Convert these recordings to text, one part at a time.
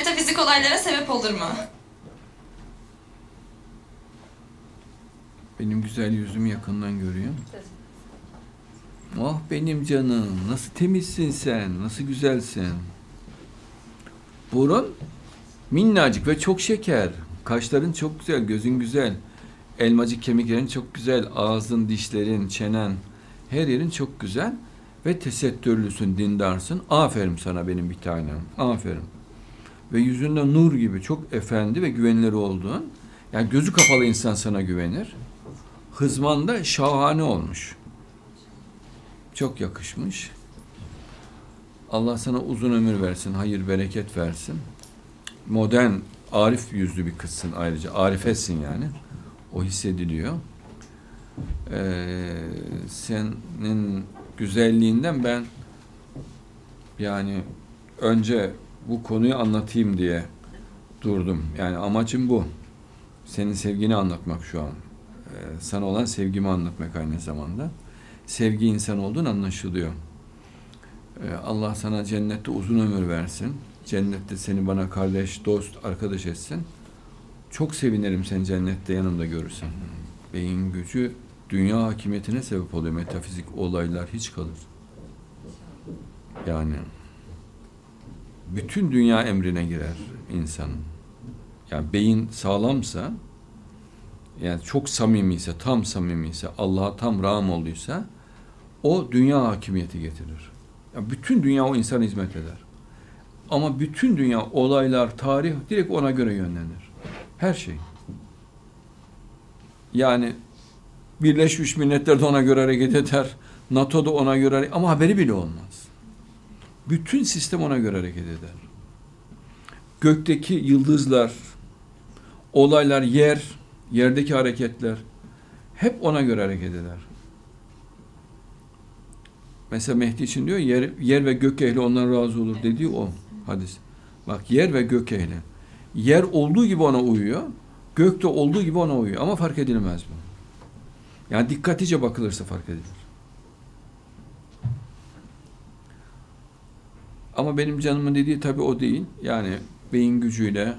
metafizik olaylara sebep olur mu? Benim güzel yüzümü yakından görüyor. Oh benim canım, nasıl temizsin sen, nasıl güzelsin. Burun minnacık ve çok şeker. Kaşların çok güzel, gözün güzel. Elmacık kemiklerin çok güzel. Ağzın, dişlerin, çenen, her yerin çok güzel. Ve tesettürlüsün, dindarsın. Aferin sana benim bir tanem. Aferin. Ve yüzünde nur gibi çok efendi ve güvenilir olduğun. Yani gözü kapalı insan sana güvenir. Hızman da şahane olmuş. Çok yakışmış. Allah sana uzun ömür versin, hayır bereket versin. Modern, arif yüzlü bir kızsın ayrıca. Arifesin yani. O hissediliyor. Ee, senin güzelliğinden ben yani önce bu konuyu anlatayım diye durdum. Yani amacım bu. Senin sevgini anlatmak şu an. Ee, sana olan sevgimi anlatmak aynı zamanda. Sevgi insan olduğun anlaşılıyor. Ee, Allah sana cennette uzun ömür versin. Cennette seni bana kardeş, dost, arkadaş etsin. Çok sevinirim seni cennette yanımda görürsem. Beyin gücü dünya hakimiyetine sebep oluyor. Metafizik olaylar hiç kalır. Yani bütün dünya emrine girer insanın. Yani beyin sağlamsa yani çok samimiyse, tam samimiyse, Allah'a tam rağm olduysa o dünya hakimiyeti getirir. Yani bütün dünya o insan hizmet eder. Ama bütün dünya olaylar, tarih direkt ona göre yönlenir. Her şey. Yani Birleşmiş Milletler de ona göre hareket eder. NATO da ona göre ama haberi bile olmaz. Bütün sistem ona göre hareket eder. Gökteki yıldızlar, olaylar, yer, yerdeki hareketler hep ona göre hareket eder. Mesela Mehdi için diyor yer, yer ve gök ehli ondan razı olur dediği o hadis. Bak yer ve gök ehli. Yer olduğu gibi ona uyuyor. Gök de olduğu gibi ona uyuyor. Ama fark edilmez bu. Yani dikkatlice bakılırsa fark edilir. Ama benim canımın dediği tabii o değil. Yani beyin gücüyle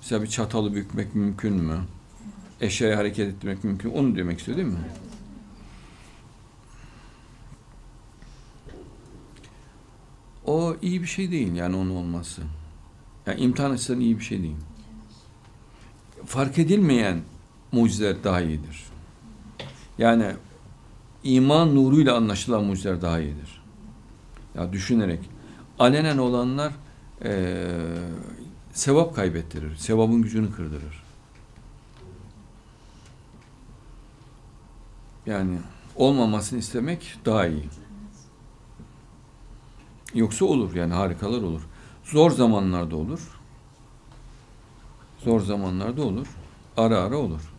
mesela bir çatalı bükmek mümkün mü? Eşyayı hareket ettirmek mümkün mü? Onu demek istiyor değil mi? O iyi bir şey değil yani onun olması. Yani imtihan açısından iyi bir şey değil. Fark edilmeyen mucizeler daha iyidir. Yani iman nuruyla anlaşılan mucizeler daha iyidir. Ya düşünerek alenen olanlar e, sevap kaybettirir. Sevabın gücünü kırdırır. Yani olmamasını istemek daha iyi. Yoksa olur yani harikalar olur. Zor zamanlarda olur. Zor zamanlarda olur. Ara ara olur.